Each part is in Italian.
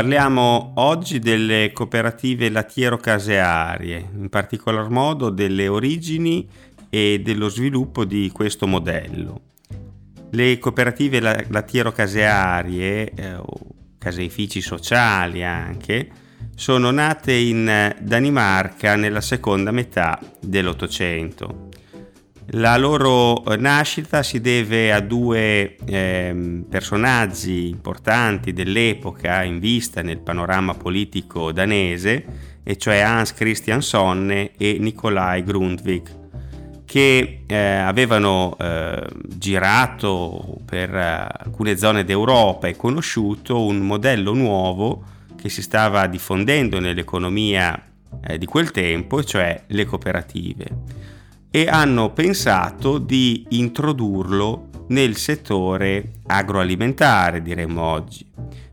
Parliamo oggi delle cooperative lattiero-casearie, in particolar modo delle origini e dello sviluppo di questo modello. Le cooperative lattiero-casearie, eh, o caseifici sociali anche, sono nate in Danimarca nella seconda metà dell'Ottocento. La loro nascita si deve a due eh, personaggi importanti dell'epoca in vista nel panorama politico danese, e cioè Hans Christian Sonne e Nikolai Grundtvig, che eh, avevano eh, girato per eh, alcune zone d'Europa e conosciuto un modello nuovo che si stava diffondendo nell'economia eh, di quel tempo, cioè le cooperative e hanno pensato di introdurlo nel settore agroalimentare, diremmo oggi.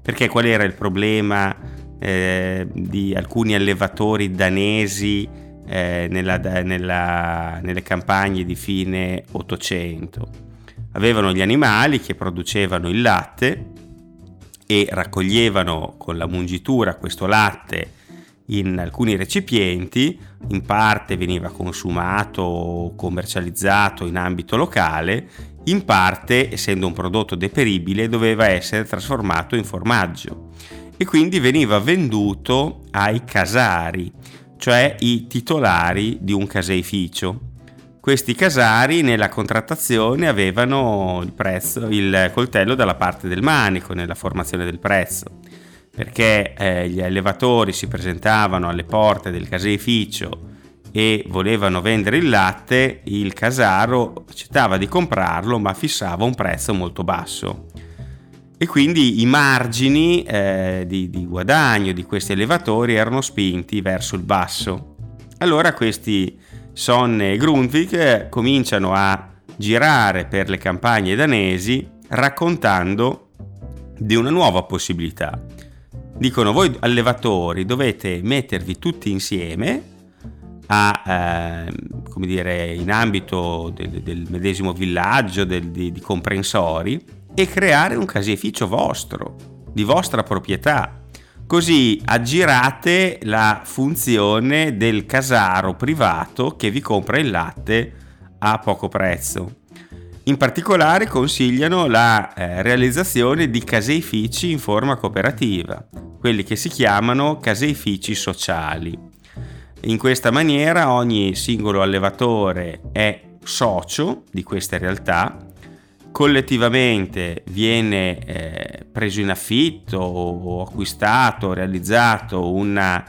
Perché qual era il problema eh, di alcuni allevatori danesi eh, nella, nella, nelle campagne di fine 800? Avevano gli animali che producevano il latte e raccoglievano con la mungitura questo latte in alcuni recipienti, in parte veniva consumato o commercializzato in ambito locale, in parte, essendo un prodotto deperibile, doveva essere trasformato in formaggio e quindi veniva venduto ai casari, cioè i titolari di un caseificio. Questi casari nella contrattazione avevano il, prezzo, il coltello dalla parte del manico nella formazione del prezzo perché eh, gli allevatori si presentavano alle porte del caseificio e volevano vendere il latte, il casaro accettava di comprarlo ma fissava un prezzo molto basso. E quindi i margini eh, di, di guadagno di questi allevatori erano spinti verso il basso. Allora questi Sonne e Grundtvig eh, cominciano a girare per le campagne danesi raccontando di una nuova possibilità dicono voi allevatori dovete mettervi tutti insieme a, eh, come dire, in ambito del, del medesimo villaggio, del, di, di comprensori e creare un caseificio vostro, di vostra proprietà. Così aggirate la funzione del casaro privato che vi compra il latte a poco prezzo. In particolare consigliano la eh, realizzazione di caseifici in forma cooperativa, quelli che si chiamano caseifici sociali. In questa maniera ogni singolo allevatore è socio di queste realtà, collettivamente viene eh, preso in affitto o acquistato, realizzato una,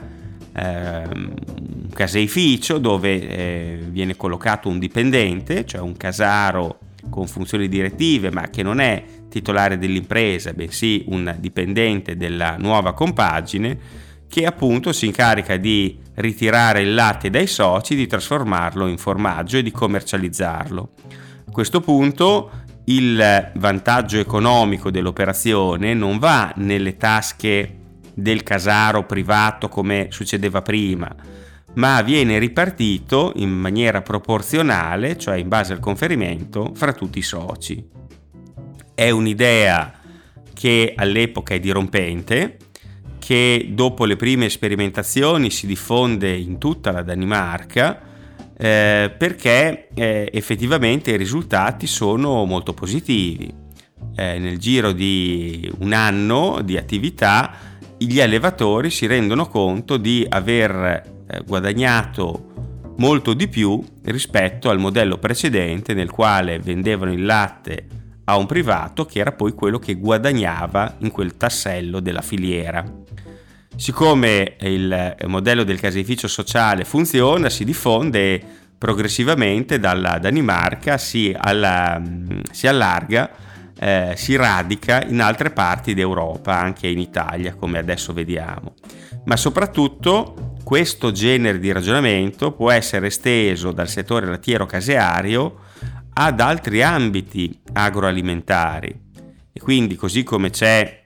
eh, un caseificio dove eh, viene collocato un dipendente, cioè un casaro con funzioni direttive ma che non è titolare dell'impresa bensì un dipendente della nuova compagine che appunto si incarica di ritirare il latte dai soci, di trasformarlo in formaggio e di commercializzarlo. A questo punto il vantaggio economico dell'operazione non va nelle tasche del casaro privato come succedeva prima, ma viene ripartito in maniera proporzionale, cioè in base al conferimento, fra tutti i soci. È un'idea che all'epoca è dirompente, che dopo le prime sperimentazioni si diffonde in tutta la Danimarca, eh, perché eh, effettivamente i risultati sono molto positivi. Eh, nel giro di un anno di attività gli allevatori si rendono conto di aver eh, guadagnato molto di più rispetto al modello precedente nel quale vendevano il latte a un privato che era poi quello che guadagnava in quel tassello della filiera. Siccome il modello del caseificio sociale funziona, si diffonde progressivamente dalla Danimarca, si, alla, si allarga, eh, si radica in altre parti d'Europa, anche in Italia, come adesso vediamo. Ma soprattutto questo genere di ragionamento può essere esteso dal settore lattiero-caseario ad altri ambiti agroalimentari e quindi così come c'è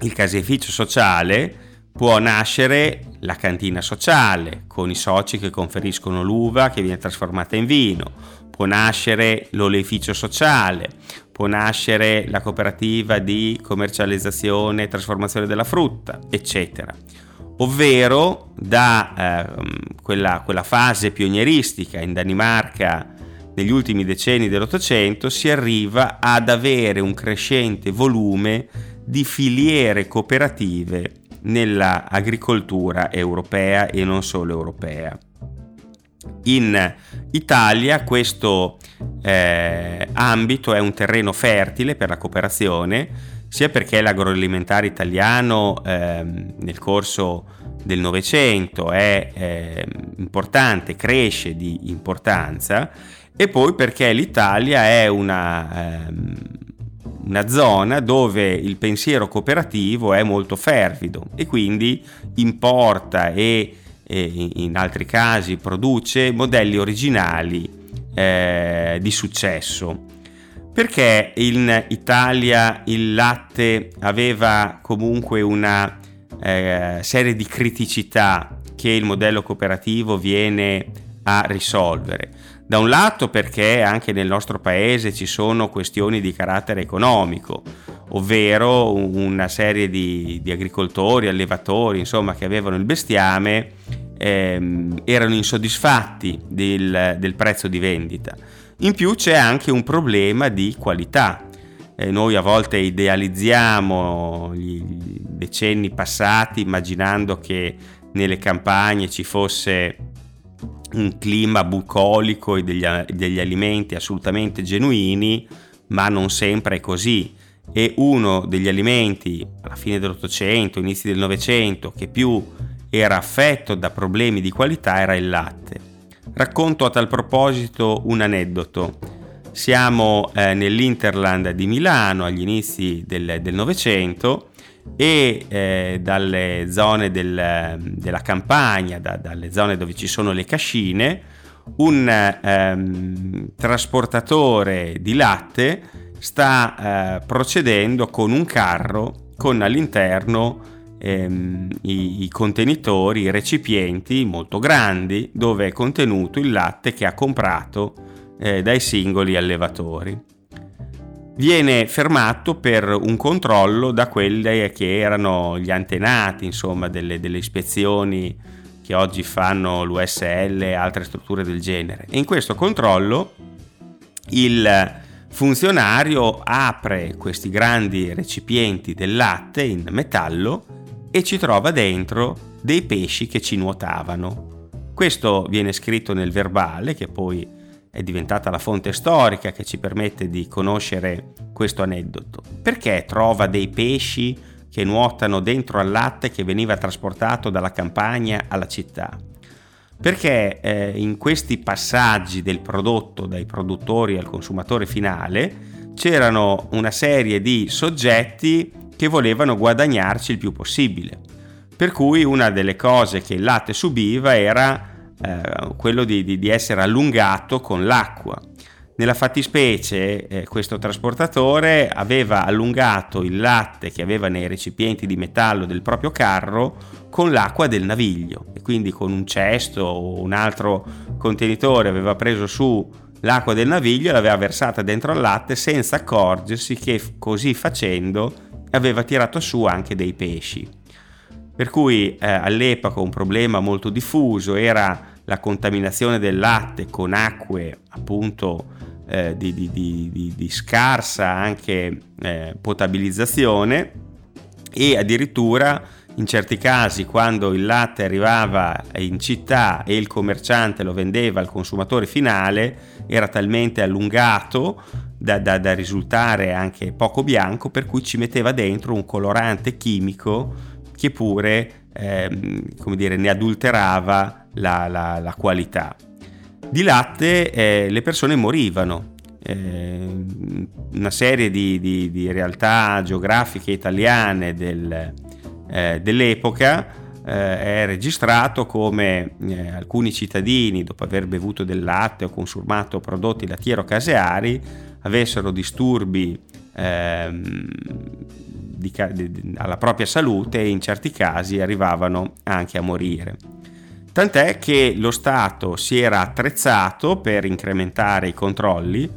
il caseificio sociale può nascere la cantina sociale, con i soci che conferiscono l'uva che viene trasformata in vino, può nascere l'oleificio sociale, può nascere la cooperativa di commercializzazione e trasformazione della frutta, eccetera. Ovvero da eh, quella, quella fase pionieristica in Danimarca negli ultimi decenni dell'Ottocento si arriva ad avere un crescente volume di filiere cooperative nell'agricoltura europea e non solo europea. In Italia questo eh, ambito è un terreno fertile per la cooperazione, sia perché l'agroalimentare italiano eh, nel corso del Novecento è eh, importante, cresce di importanza, e poi perché l'Italia è una, ehm, una zona dove il pensiero cooperativo è molto fervido e quindi importa e, e in altri casi produce modelli originali eh, di successo. Perché in Italia il latte aveva comunque una eh, serie di criticità che il modello cooperativo viene a risolvere? Da un lato perché anche nel nostro paese ci sono questioni di carattere economico, ovvero una serie di, di agricoltori, allevatori, insomma, che avevano il bestiame, ehm, erano insoddisfatti del, del, prezzo di vendita. In più c'è anche un problema di qualità. Eh, noi a volte idealizziamo gli decenni passati immaginando che nelle campagne ci fosse un clima bucolico e degli, degli alimenti assolutamente genuini, ma non sempre è così. E uno degli alimenti alla fine dell'Ottocento, inizi del Novecento, che più era affetto da problemi di qualità era il latte. Racconto a tal proposito un aneddoto. Siamo eh, nell'Interland di Milano agli inizi del Novecento e eh, dalle zone del, della campagna, da, dalle zone dove ci sono le cascine, un ehm, trasportatore di latte sta eh, procedendo con un carro con all'interno ehm, i, i, contenitori, i recipienti molto grandi dove è contenuto il latte che ha comprato eh, dai singoli allevatori viene fermato per un controllo da quelli che erano gli antenati, insomma, delle, delle ispezioni che oggi fanno l'USL e altre strutture del genere. E in questo controllo il funzionario apre questi grandi recipienti del latte in metallo e ci trova dentro dei pesci che ci nuotavano. Questo viene scritto nel verbale che poi è diventata la fonte storica che ci permette di conoscere questo aneddoto. Perché trova dei pesci che nuotano dentro al latte che veniva trasportato dalla campagna alla città? Perché eh, in questi passaggi del prodotto dai produttori al consumatore finale c'erano una serie di soggetti che volevano guadagnarci il più possibile. Per cui una delle cose che il latte subiva era eh, quello di, di, di, essere allungato con l'acqua. Nella fattispecie eh, questo trasportatore aveva allungato il latte che aveva nei recipienti di metallo del proprio carro con l'acqua del naviglio e quindi con un cesto o un altro contenitore aveva preso su l'acqua del naviglio e l'aveva versata dentro al latte senza accorgersi che così facendo aveva tirato su anche dei pesci. Per cui eh, all'epoca un problema molto diffuso era la contaminazione del latte con acque appunto eh, di, di, di, di, scarsa anche eh, potabilizzazione e addirittura in certi casi quando il latte arrivava in città e il commerciante lo vendeva al consumatore finale era talmente allungato da, da, da risultare anche poco bianco per cui ci metteva dentro un colorante chimico che pure ehm, come dire, ne adulterava la, la, la qualità. Di latte eh, le persone morivano. Eh, una serie di, di, di, realtà geografiche italiane del, eh, dell'epoca eh, è registrato come eh, alcuni cittadini, dopo aver bevuto del latte o consumato prodotti lattiero-caseari, avessero disturbi ehm, di, di, alla propria salute e in certi casi arrivavano anche a morire. Tant'è che lo Stato si era attrezzato per incrementare i controlli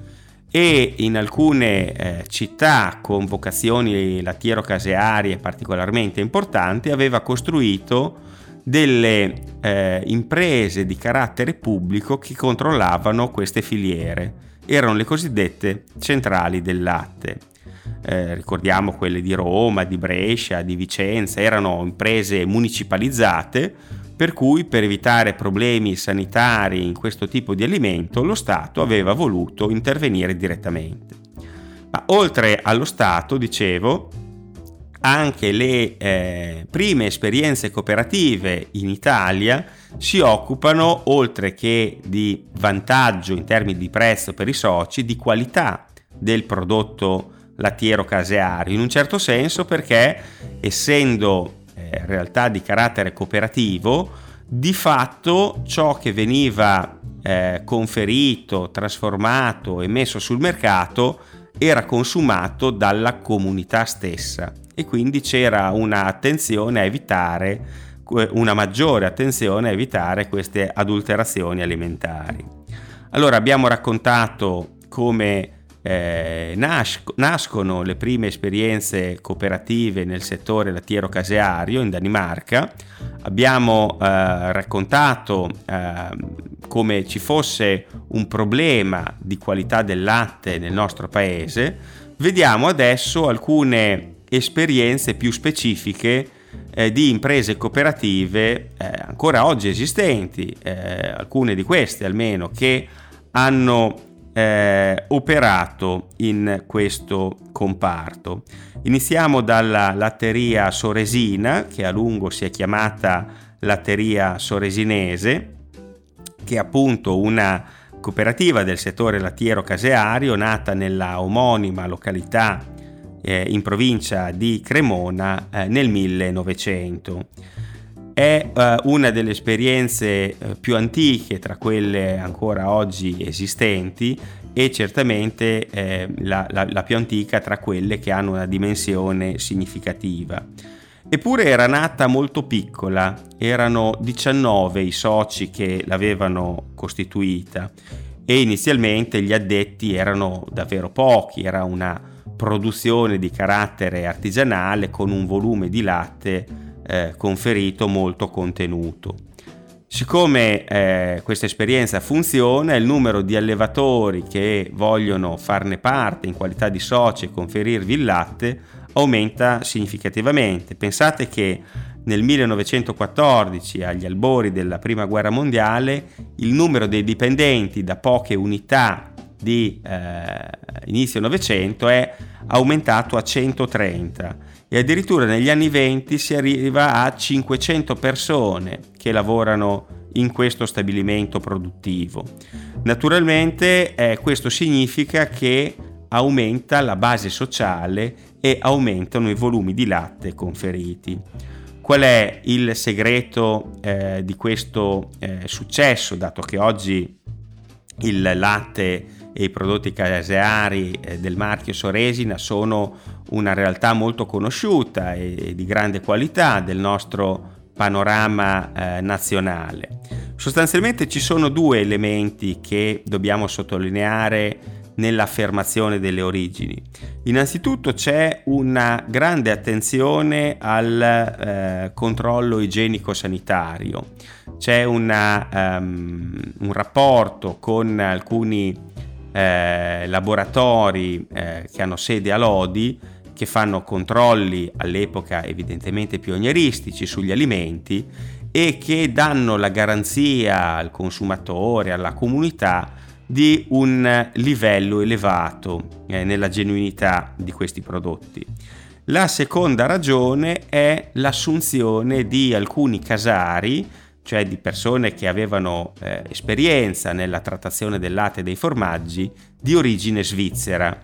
e in alcune eh, città con vocazioni lattiero-casearie particolarmente importanti aveva costruito delle eh, imprese di carattere pubblico che controllavano queste filiere. Erano le cosiddette centrali del latte. Eh, ricordiamo quelle di Roma, di Brescia, di Vicenza, erano imprese municipalizzate per cui per evitare problemi sanitari in questo tipo di alimento lo Stato aveva voluto intervenire direttamente. Ma oltre allo Stato, dicevo, anche le eh, prime esperienze cooperative in Italia si occupano, oltre che di vantaggio in termini di prezzo per i soci, di qualità del prodotto lattiero caseario, in un certo senso perché essendo eh, realtà di carattere cooperativo, di fatto ciò che veniva eh, conferito, trasformato e messo sul mercato era consumato dalla comunità stessa e quindi c'era un'attenzione a evitare una maggiore attenzione a evitare queste adulterazioni alimentari. Allora abbiamo raccontato come eh, nasc- nascono le prime esperienze cooperative nel settore lattiero-caseario in Danimarca, abbiamo eh, raccontato eh, come ci fosse un problema di qualità del latte nel nostro paese, vediamo adesso alcune esperienze più specifiche eh, di imprese cooperative eh, ancora oggi esistenti, eh, alcune di queste almeno, che hanno eh, operato in questo comparto. Iniziamo dalla latteria soresina, che a lungo si è chiamata latteria soresinese, che è appunto una cooperativa del settore lattiero caseario nata nella omonima località eh, in provincia di Cremona eh, nel 1900. È eh, una delle esperienze eh, più antiche tra quelle ancora oggi esistenti e certamente eh, la, la, la più antica tra quelle che hanno una dimensione significativa. Eppure era nata molto piccola, erano 19 i soci che l'avevano costituita e inizialmente gli addetti erano davvero pochi, era una produzione di carattere artigianale con un volume di latte eh, conferito molto contenuto. Siccome eh, questa esperienza funziona, il numero di allevatori che vogliono farne parte in qualità di soci e conferirvi il latte aumenta significativamente. Pensate che nel 1914, agli albori della Prima Guerra Mondiale, il numero dei dipendenti da poche unità di eh, inizio Novecento è aumentato a 130 e addirittura negli anni 20 si arriva a 500 persone che lavorano in questo stabilimento produttivo. Naturalmente eh, questo significa che aumenta la base sociale e aumentano i volumi di latte conferiti. Qual è il segreto eh, di questo eh, successo, dato che oggi il latte e i prodotti caseari eh, del marchio Soresina sono una realtà molto conosciuta e di grande qualità del nostro panorama eh, nazionale. Sostanzialmente ci sono due elementi che dobbiamo sottolineare nell'affermazione delle origini. Innanzitutto c'è una grande attenzione al eh, controllo igienico-sanitario, c'è una, um, un rapporto con alcuni eh, laboratori eh, che hanno sede a Lodi che fanno controlli all'epoca evidentemente pionieristici sugli alimenti e che danno la garanzia al consumatore, alla comunità di un livello elevato eh, nella genuinità di questi prodotti. La seconda ragione è l'assunzione di alcuni casari cioè di persone che avevano eh, esperienza nella trattazione del latte e dei formaggi di origine svizzera.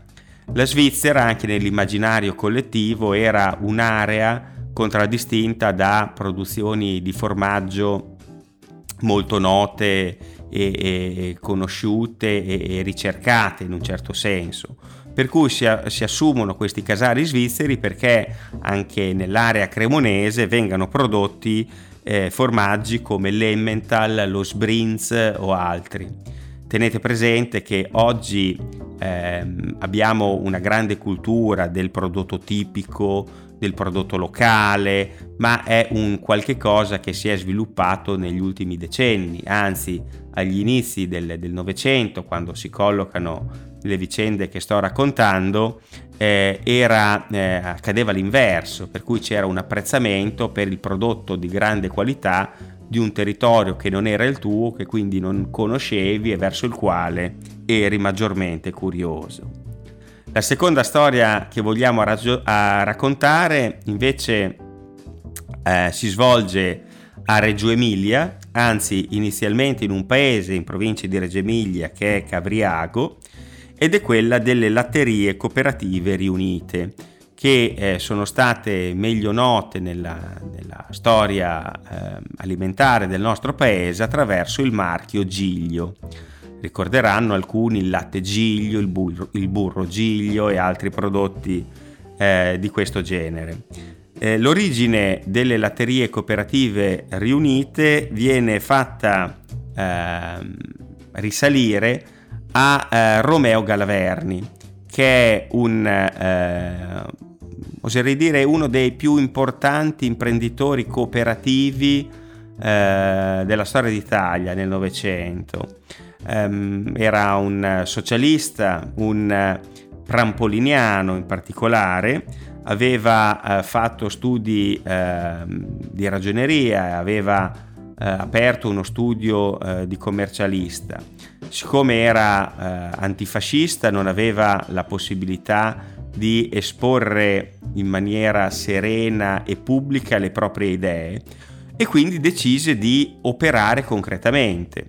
La Svizzera, anche nell'immaginario collettivo, era un'area contraddistinta da produzioni di formaggio molto note e, e conosciute e, e ricercate in un certo senso per cui si, si, assumono questi casari svizzeri perché anche nell'area cremonese vengano prodotti eh, formaggi come l'Emmental, lo Sbrinz o altri. Tenete presente che oggi ehm, abbiamo una grande cultura del prodotto tipico, del prodotto locale, ma è un qualche cosa che si è sviluppato negli ultimi decenni, anzi agli inizi del Novecento, quando si collocano le vicende che sto raccontando, eh, era, eh, accadeva l'inverso, per cui c'era un apprezzamento per il prodotto di grande qualità di un territorio che non era il tuo, che quindi non conoscevi e verso il quale eri maggiormente curioso. La seconda storia che vogliamo raggio- raccontare invece eh, si svolge a Reggio Emilia, anzi inizialmente in un paese in provincia di Reggio Emilia che è Cavriago, ed è quella delle latterie cooperative riunite, che eh, sono state meglio note nella, nella storia eh, alimentare del nostro paese attraverso il marchio Giglio. Ricorderanno alcuni il latte Giglio, il burro, il burro Giglio e altri prodotti eh, di questo genere. Eh, l'origine delle latterie cooperative riunite viene fatta ehm, risalire a eh, Romeo Galaverni, che è un, eh, oserei dire, uno dei più importanti imprenditori cooperativi eh, della storia d'Italia nel Novecento ehm, era un socialista, un trampoliniano in particolare, aveva eh, fatto studi eh, di ragioneria, aveva eh, aperto uno studio eh, di commercialista. Siccome era eh, antifascista non aveva la possibilità di esporre in maniera serena e pubblica le proprie idee e quindi decise di operare concretamente.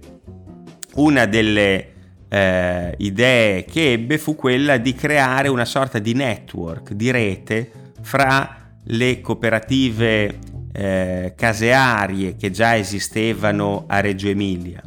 Una delle eh, idee che ebbe fu quella di creare una sorta di network, di rete fra le cooperative eh, casearie che già esistevano a Reggio Emilia,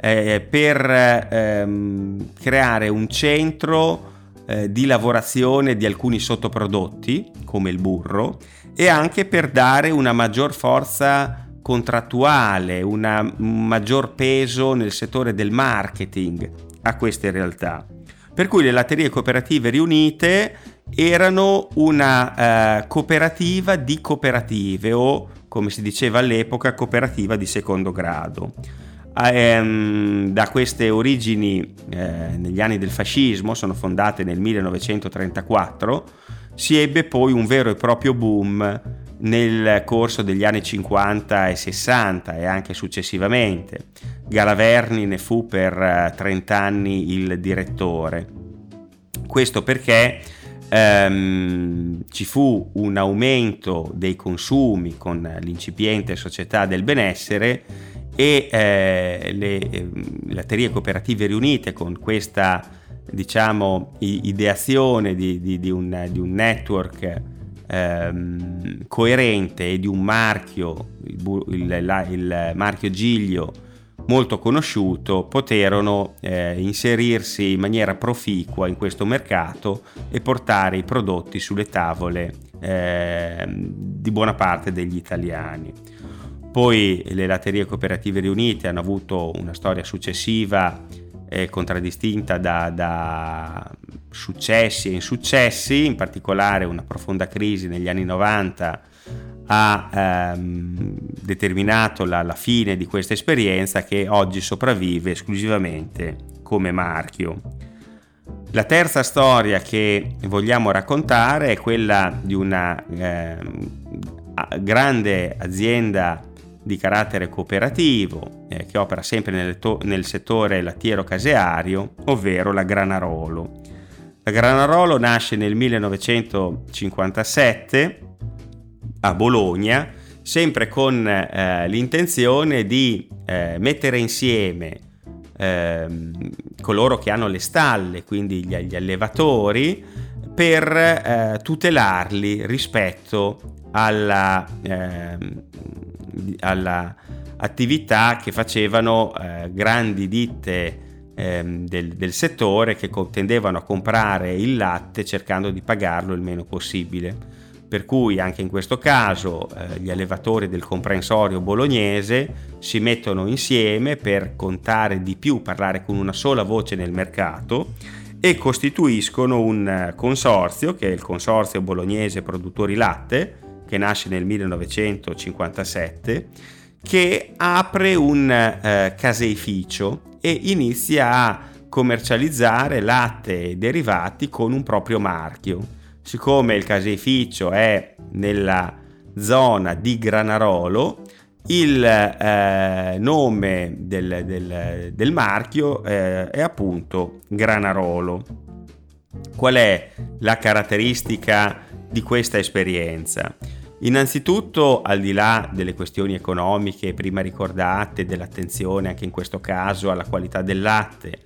eh, per ehm, creare un centro eh, di lavorazione di alcuni sottoprodotti come il burro e anche per dare una maggior forza contrattuale, una, un maggior peso nel settore del marketing a queste realtà. Per cui le latterie cooperative riunite erano una eh, cooperativa di cooperative o, come si diceva all'epoca, cooperativa di secondo grado. Ehm, da queste origini eh, negli anni del fascismo, sono fondate nel 1934, si ebbe poi un vero e proprio boom nel corso degli anni 50 e 60 e anche successivamente. Galaverni ne fu per 30 eh, anni il direttore. Questo perché ehm, ci fu un aumento dei consumi con l'incipiente società del benessere e eh, le eh, latterie cooperative riunite con questa diciamo ideazione di, di, di, un, di un network ehm, coerente e di un marchio, il, il, la, il, marchio Giglio molto conosciuto, poterono eh, inserirsi in maniera proficua in questo mercato e portare i prodotti sulle tavole eh, di buona parte degli italiani. Poi le latterie cooperative riunite hanno avuto una storia successiva eh, contraddistinta da, da, successi e insuccessi, in particolare una profonda crisi negli anni 90 ha ehm, determinato la, la fine di questa esperienza che oggi sopravvive esclusivamente come marchio. La terza storia che vogliamo raccontare è quella di una eh, grande azienda di carattere cooperativo eh, che opera sempre nel, to- nel settore lattiero-caseario, ovvero la Granarolo. La Granarolo nasce nel 1957 a Bologna, sempre con eh, l'intenzione di eh, mettere insieme eh, coloro che hanno le stalle, quindi gli, gli allevatori, per eh, tutelarli rispetto alla ehm, alla attività che facevano eh, grandi ditte ehm, del, del, settore che tendevano a comprare il latte cercando di pagarlo il meno possibile. Per cui anche in questo caso eh, gli allevatori del comprensorio bolognese si mettono insieme per contare di più, parlare con una sola voce nel mercato e costituiscono un consorzio che è il Consorzio Bolognese Produttori Latte, che nasce nel 1957, che apre un eh, caseificio e inizia a commercializzare latte e derivati con un proprio marchio. Siccome il caseificio è nella zona di Granarolo, il eh, nome del, del, del marchio eh, è appunto Granarolo. Qual è la caratteristica di questa esperienza? Innanzitutto, al di là delle questioni economiche prima ricordate, dell'attenzione anche in questo caso alla qualità del latte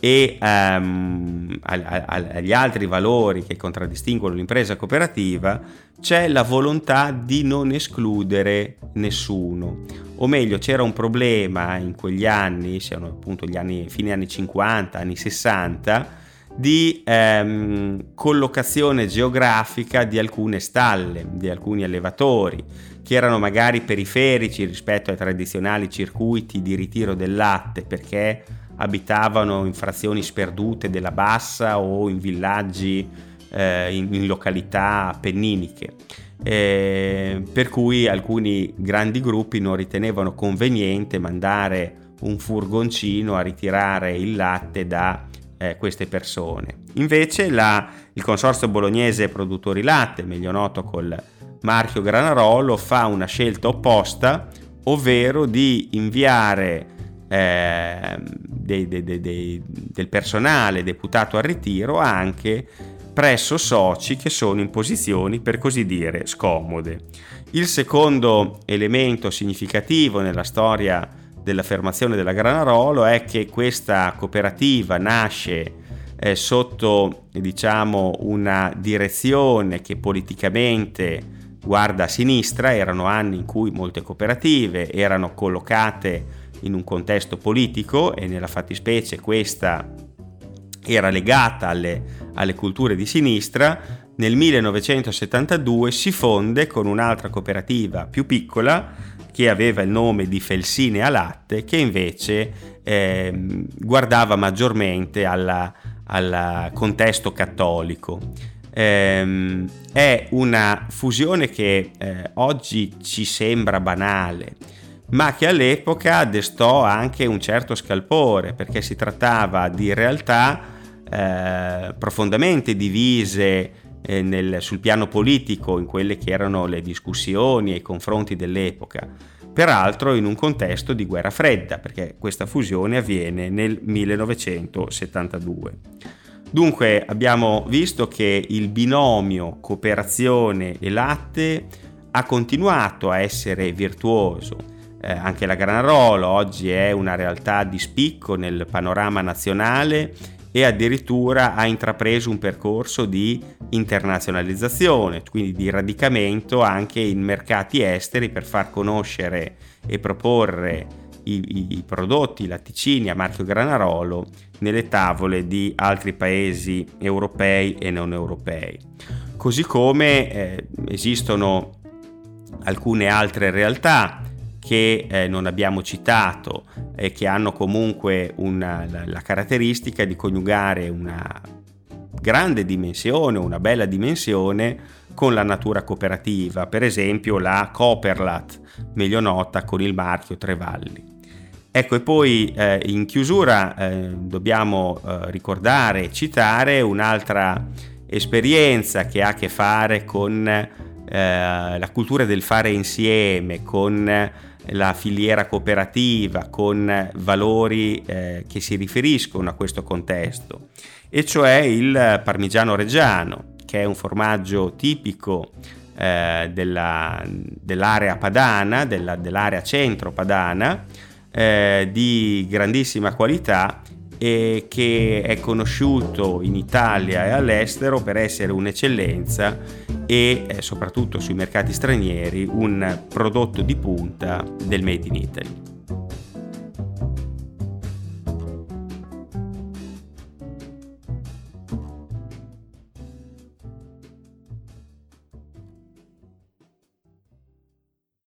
e um, agli altri valori che contraddistinguono l'impresa cooperativa, c'è la volontà di non escludere nessuno. O meglio, c'era un problema in quegli anni, siano appunto gli anni, fine anni 50, anni 60, di ehm, collocazione geografica di alcune stalle, di alcuni allevatori, che erano magari periferici rispetto ai tradizionali circuiti di ritiro del latte, perché abitavano in frazioni sperdute della bassa o in villaggi eh, in, in, località appenniniche. Eh, per cui alcuni grandi gruppi non ritenevano conveniente mandare un furgoncino a ritirare il latte da eh, queste persone. Invece la, il consorzio bolognese produttori latte, meglio noto col marchio Granarolo, fa una scelta opposta, ovvero di inviare eh, dei, dei, dei, del personale deputato al ritiro anche presso soci che sono in posizioni per così dire scomode. Il secondo elemento significativo nella storia dell'affermazione della Granarolo è che questa cooperativa nasce eh, sotto diciamo una direzione che politicamente guarda a sinistra, erano anni in cui molte cooperative erano collocate in un contesto politico e nella fattispecie questa era legata alle, alle culture di sinistra, nel 1972 si fonde con un'altra cooperativa più piccola che aveva il nome di Felsine a latte, che invece eh, guardava maggiormente al contesto cattolico. Eh, è una fusione che eh, oggi ci sembra banale, ma che all'epoca destò anche un certo scalpore, perché si trattava di realtà eh, profondamente divise eh, nel, sul piano politico in quelle che erano le discussioni e i confronti dell'epoca, peraltro in un contesto di guerra fredda, perché questa fusione avviene nel 1972. Dunque abbiamo visto che il binomio cooperazione e latte ha continuato a essere virtuoso. Eh, anche la Granarolo oggi è una realtà di spicco nel panorama nazionale e addirittura ha intrapreso un percorso di internazionalizzazione, quindi di radicamento anche in mercati esteri per far conoscere e proporre i, i prodotti latticini a marchio Granarolo nelle tavole di altri paesi europei e non europei. Così come eh, esistono alcune altre realtà che eh, non abbiamo citato e che hanno comunque una, la, la caratteristica di coniugare una grande dimensione, una bella dimensione con la natura cooperativa, per esempio la Cooperlat, meglio nota con il marchio Trevalli. Ecco, e poi eh, in chiusura eh, dobbiamo eh, ricordare citare un'altra esperienza che ha a che fare con eh, la cultura del fare insieme, con la filiera cooperativa con valori eh, che si riferiscono a questo contesto, e cioè il parmigiano reggiano, che è un formaggio tipico eh, della, dell'area padana, della, dell'area centro padana, eh, di grandissima qualità e che è conosciuto in Italia e all'estero per essere un'eccellenza e eh, soprattutto sui mercati stranieri un prodotto di punta del Made in Italy.